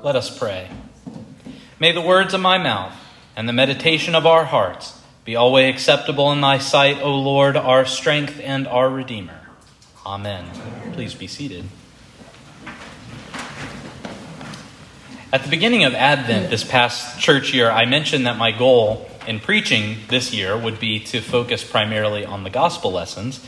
Let us pray. May the words of my mouth and the meditation of our hearts be always acceptable in thy sight, O Lord, our strength and our Redeemer. Amen. Please be seated. At the beginning of Advent this past church year, I mentioned that my goal in preaching this year would be to focus primarily on the gospel lessons.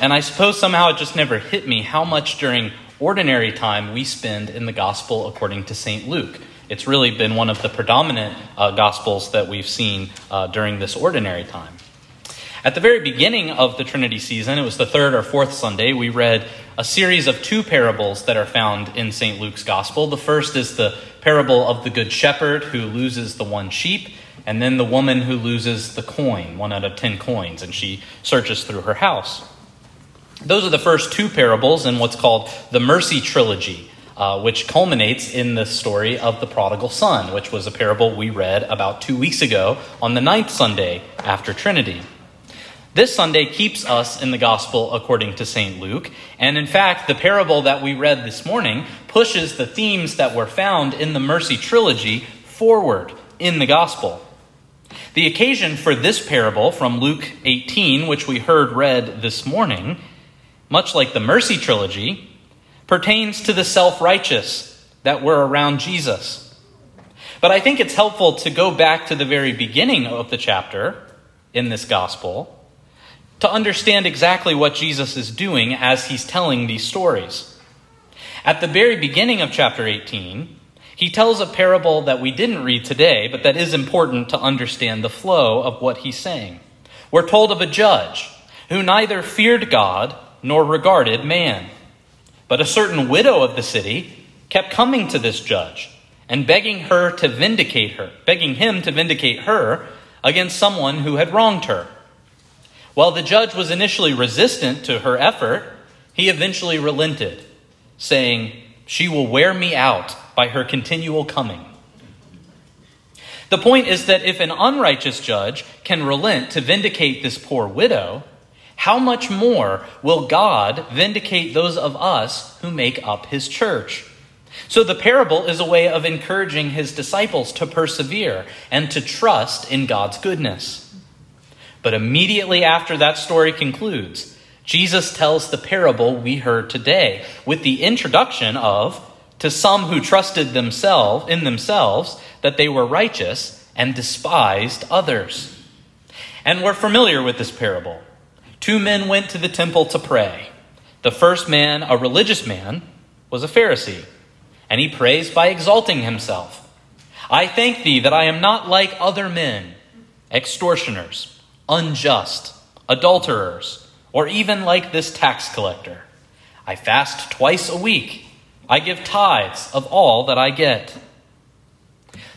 And I suppose somehow it just never hit me how much during ordinary time we spend in the gospel according to St. Luke. It's really been one of the predominant uh, gospels that we've seen uh, during this ordinary time. At the very beginning of the Trinity season, it was the third or fourth Sunday, we read a series of two parables that are found in St. Luke's gospel. The first is the parable of the Good Shepherd who loses the one sheep, and then the woman who loses the coin, one out of ten coins, and she searches through her house. Those are the first two parables in what's called the Mercy Trilogy, uh, which culminates in the story of the prodigal son, which was a parable we read about two weeks ago on the ninth Sunday after Trinity. This Sunday keeps us in the gospel according to St. Luke, and in fact, the parable that we read this morning pushes the themes that were found in the Mercy Trilogy forward in the gospel. The occasion for this parable from Luke 18, which we heard read this morning, much like the Mercy Trilogy, pertains to the self righteous that were around Jesus. But I think it's helpful to go back to the very beginning of the chapter in this gospel to understand exactly what Jesus is doing as he's telling these stories. At the very beginning of chapter 18, he tells a parable that we didn't read today, but that is important to understand the flow of what he's saying. We're told of a judge who neither feared God nor regarded man. But a certain widow of the city kept coming to this judge and begging her to vindicate her, begging him to vindicate her against someone who had wronged her. While the judge was initially resistant to her effort, he eventually relented, saying, She will wear me out by her continual coming. The point is that if an unrighteous judge can relent to vindicate this poor widow, how much more will God vindicate those of us who make up his church? So the parable is a way of encouraging his disciples to persevere and to trust in God's goodness. But immediately after that story concludes, Jesus tells the parable we heard today with the introduction of to some who trusted themselves in themselves that they were righteous and despised others. And we're familiar with this parable. Two men went to the temple to pray. The first man, a religious man, was a Pharisee, and he prays by exalting himself. I thank thee that I am not like other men, extortioners, unjust, adulterers, or even like this tax collector. I fast twice a week. I give tithes of all that I get.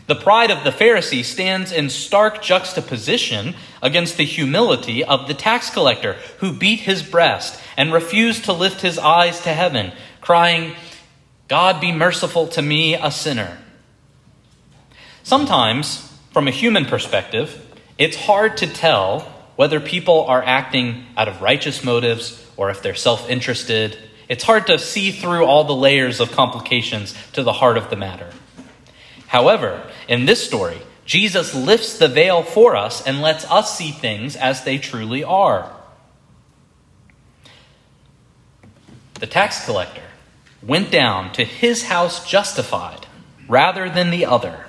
The pride of the Pharisee stands in stark juxtaposition against the humility of the tax collector who beat his breast and refused to lift his eyes to heaven, crying, God be merciful to me, a sinner. Sometimes, from a human perspective, it's hard to tell whether people are acting out of righteous motives or if they're self interested. It's hard to see through all the layers of complications to the heart of the matter. However, in this story, Jesus lifts the veil for us and lets us see things as they truly are. The tax collector went down to his house justified rather than the other.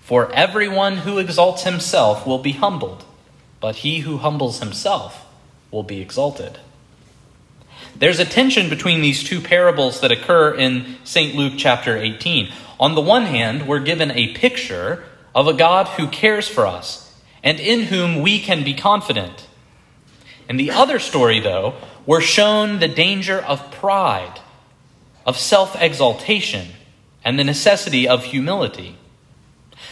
For everyone who exalts himself will be humbled, but he who humbles himself will be exalted. There's a tension between these two parables that occur in St. Luke chapter 18. On the one hand, we're given a picture of a God who cares for us and in whom we can be confident. In the other story, though, we're shown the danger of pride, of self exaltation, and the necessity of humility.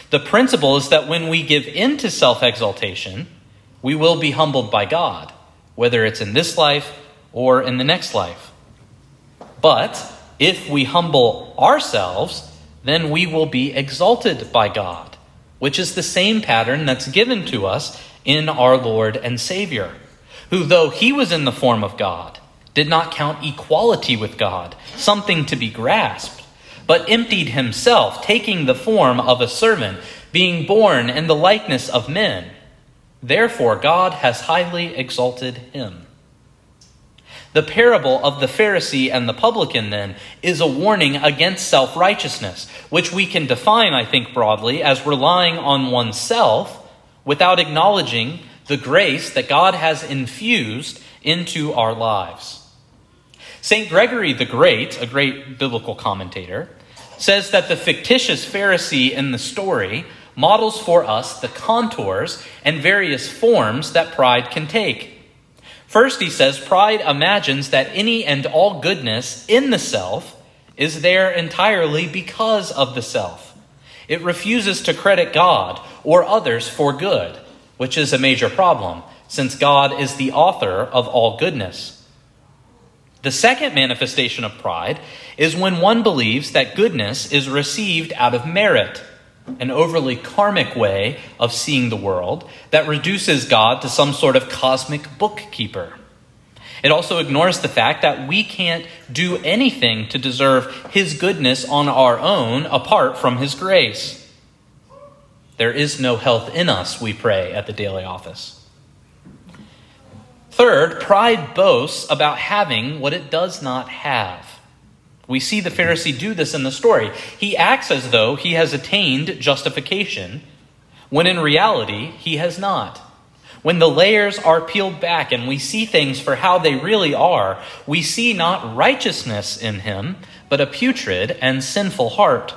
The principle is that when we give in to self exaltation, we will be humbled by God, whether it's in this life or in the next life. But if we humble ourselves, then we will be exalted by God, which is the same pattern that's given to us in our Lord and Savior, who, though he was in the form of God, did not count equality with God something to be grasped, but emptied himself, taking the form of a servant, being born in the likeness of men. Therefore, God has highly exalted him. The parable of the Pharisee and the publican, then, is a warning against self righteousness, which we can define, I think, broadly as relying on oneself without acknowledging the grace that God has infused into our lives. St. Gregory the Great, a great biblical commentator, says that the fictitious Pharisee in the story models for us the contours and various forms that pride can take. First, he says, pride imagines that any and all goodness in the self is there entirely because of the self. It refuses to credit God or others for good, which is a major problem, since God is the author of all goodness. The second manifestation of pride is when one believes that goodness is received out of merit an overly karmic way of seeing the world that reduces God to some sort of cosmic bookkeeper. It also ignores the fact that we can't do anything to deserve His goodness on our own apart from His grace. There is no health in us, we pray at the daily office. Third, pride boasts about having what it does not have. We see the Pharisee do this in the story. He acts as though he has attained justification, when in reality, he has not. When the layers are peeled back and we see things for how they really are, we see not righteousness in him, but a putrid and sinful heart.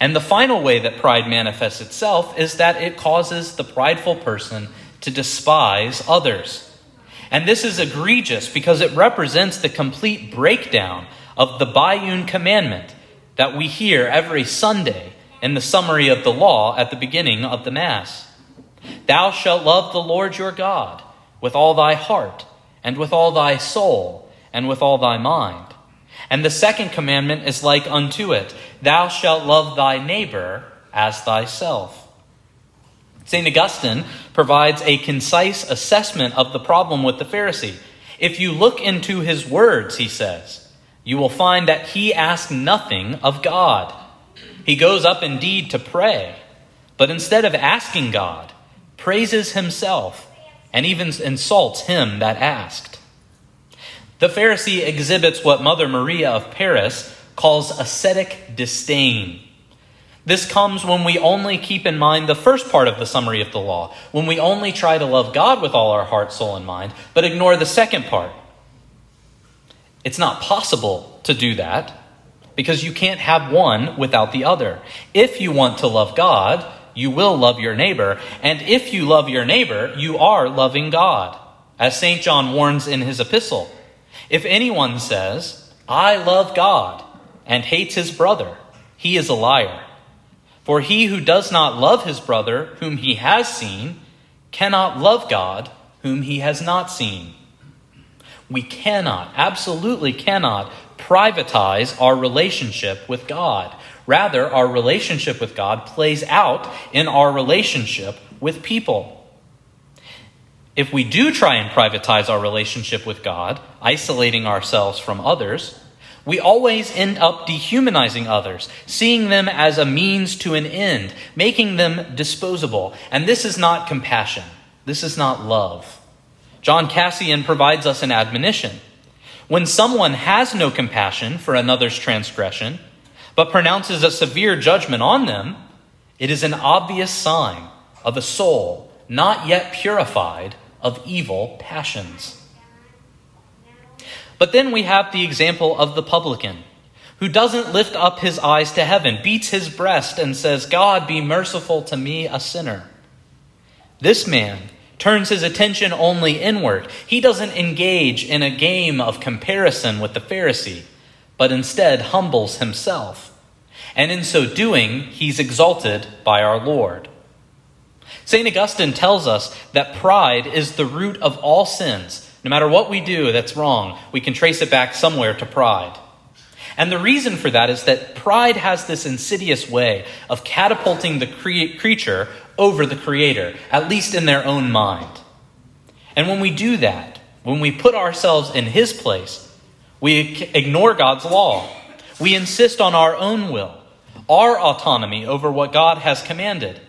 And the final way that pride manifests itself is that it causes the prideful person to despise others. And this is egregious because it represents the complete breakdown of the biune commandment that we hear every Sunday in the summary of the law at the beginning of the Mass. Thou shalt love the Lord your God with all thy heart, and with all thy soul, and with all thy mind. And the second commandment is like unto it Thou shalt love thy neighbor as thyself. St. Augustine provides a concise assessment of the problem with the Pharisee. If you look into his words, he says, you will find that he asks nothing of God. He goes up indeed to pray, but instead of asking God, praises himself and even insults him that asked. The Pharisee exhibits what Mother Maria of Paris calls ascetic disdain. This comes when we only keep in mind the first part of the summary of the law, when we only try to love God with all our heart, soul, and mind, but ignore the second part it's not possible to do that because you can't have one without the other. If you want to love God, you will love your neighbor. And if you love your neighbor, you are loving God. As St. John warns in his epistle, if anyone says, I love God, and hates his brother, he is a liar. For he who does not love his brother, whom he has seen, cannot love God, whom he has not seen. We cannot, absolutely cannot, privatize our relationship with God. Rather, our relationship with God plays out in our relationship with people. If we do try and privatize our relationship with God, isolating ourselves from others, we always end up dehumanizing others, seeing them as a means to an end, making them disposable. And this is not compassion. This is not love. John Cassian provides us an admonition. When someone has no compassion for another's transgression, but pronounces a severe judgment on them, it is an obvious sign of a soul not yet purified of evil passions. But then we have the example of the publican, who doesn't lift up his eyes to heaven, beats his breast, and says, God, be merciful to me, a sinner. This man turns his attention only inward. He doesn't engage in a game of comparison with the Pharisee, but instead humbles himself. And in so doing, he's exalted by our Lord. St. Augustine tells us that pride is the root of all sins. No matter what we do that's wrong, we can trace it back somewhere to pride. And the reason for that is that pride has this insidious way of catapulting the cre- creature over the Creator, at least in their own mind. And when we do that, when we put ourselves in His place, we ignore God's law. We insist on our own will, our autonomy over what God has commanded.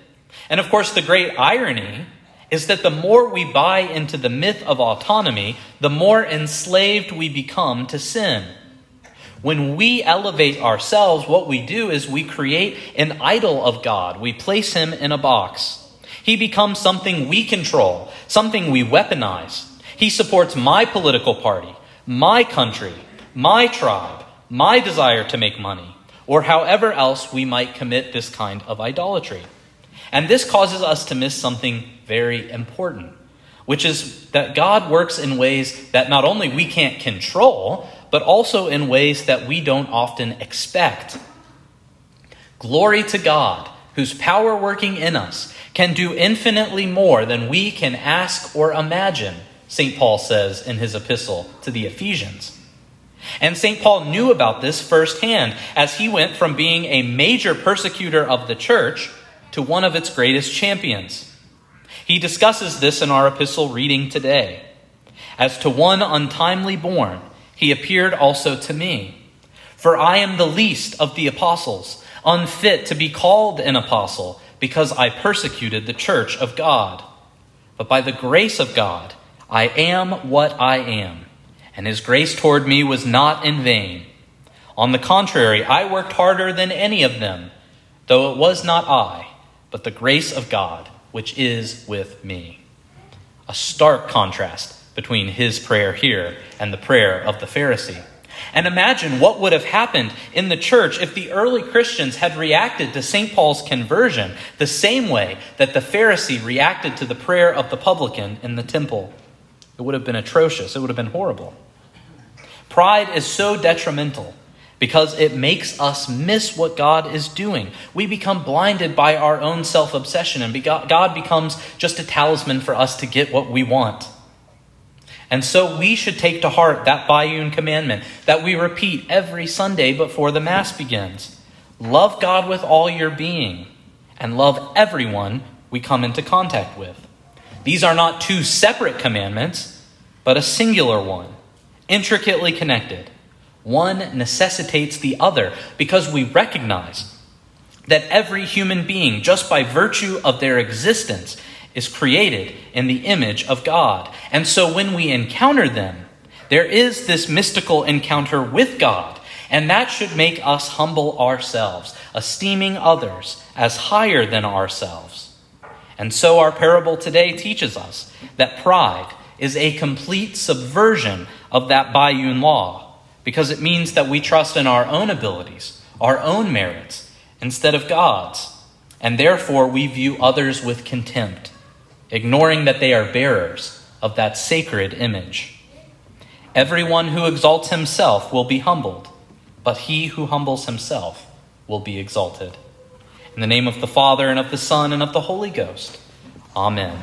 And of course, the great irony is that the more we buy into the myth of autonomy, the more enslaved we become to sin. When we elevate ourselves, what we do is we create an idol of God. We place him in a box. He becomes something we control, something we weaponize. He supports my political party, my country, my tribe, my desire to make money, or however else we might commit this kind of idolatry. And this causes us to miss something very important, which is that God works in ways that not only we can't control, but also in ways that we don't often expect. Glory to God, whose power working in us can do infinitely more than we can ask or imagine, St. Paul says in his epistle to the Ephesians. And St. Paul knew about this firsthand as he went from being a major persecutor of the church to one of its greatest champions. He discusses this in our epistle reading today. As to one untimely born, he appeared also to me. For I am the least of the apostles, unfit to be called an apostle, because I persecuted the church of God. But by the grace of God, I am what I am, and his grace toward me was not in vain. On the contrary, I worked harder than any of them, though it was not I but the grace of God, which is with me. A stark contrast between his prayer here and the prayer of the Pharisee. And imagine what would have happened in the church if the early Christians had reacted to St. Paul's conversion the same way that the Pharisee reacted to the prayer of the publican in the temple. It would have been atrocious, it would have been horrible. Pride is so detrimental because it makes us miss what God is doing. We become blinded by our own self obsession, and God becomes just a talisman for us to get what we want. And so we should take to heart that biune commandment that we repeat every Sunday before the Mass begins. Love God with all your being, and love everyone we come into contact with. These are not two separate commandments, but a singular one, intricately connected. One necessitates the other because we recognize that every human being, just by virtue of their existence, is created in the image of God. And so when we encounter them, there is this mystical encounter with God, and that should make us humble ourselves, esteeming others as higher than ourselves. And so our parable today teaches us that pride is a complete subversion of that biune law because it means that we trust in our own abilities, our own merits, instead of God's, and therefore we view others with contempt, ignoring that they are bearers of that sacred image. Everyone who exalts himself will be humbled, but he who humbles himself will be exalted. In the name of the Father, and of the Son, and of the Holy Ghost. Amen.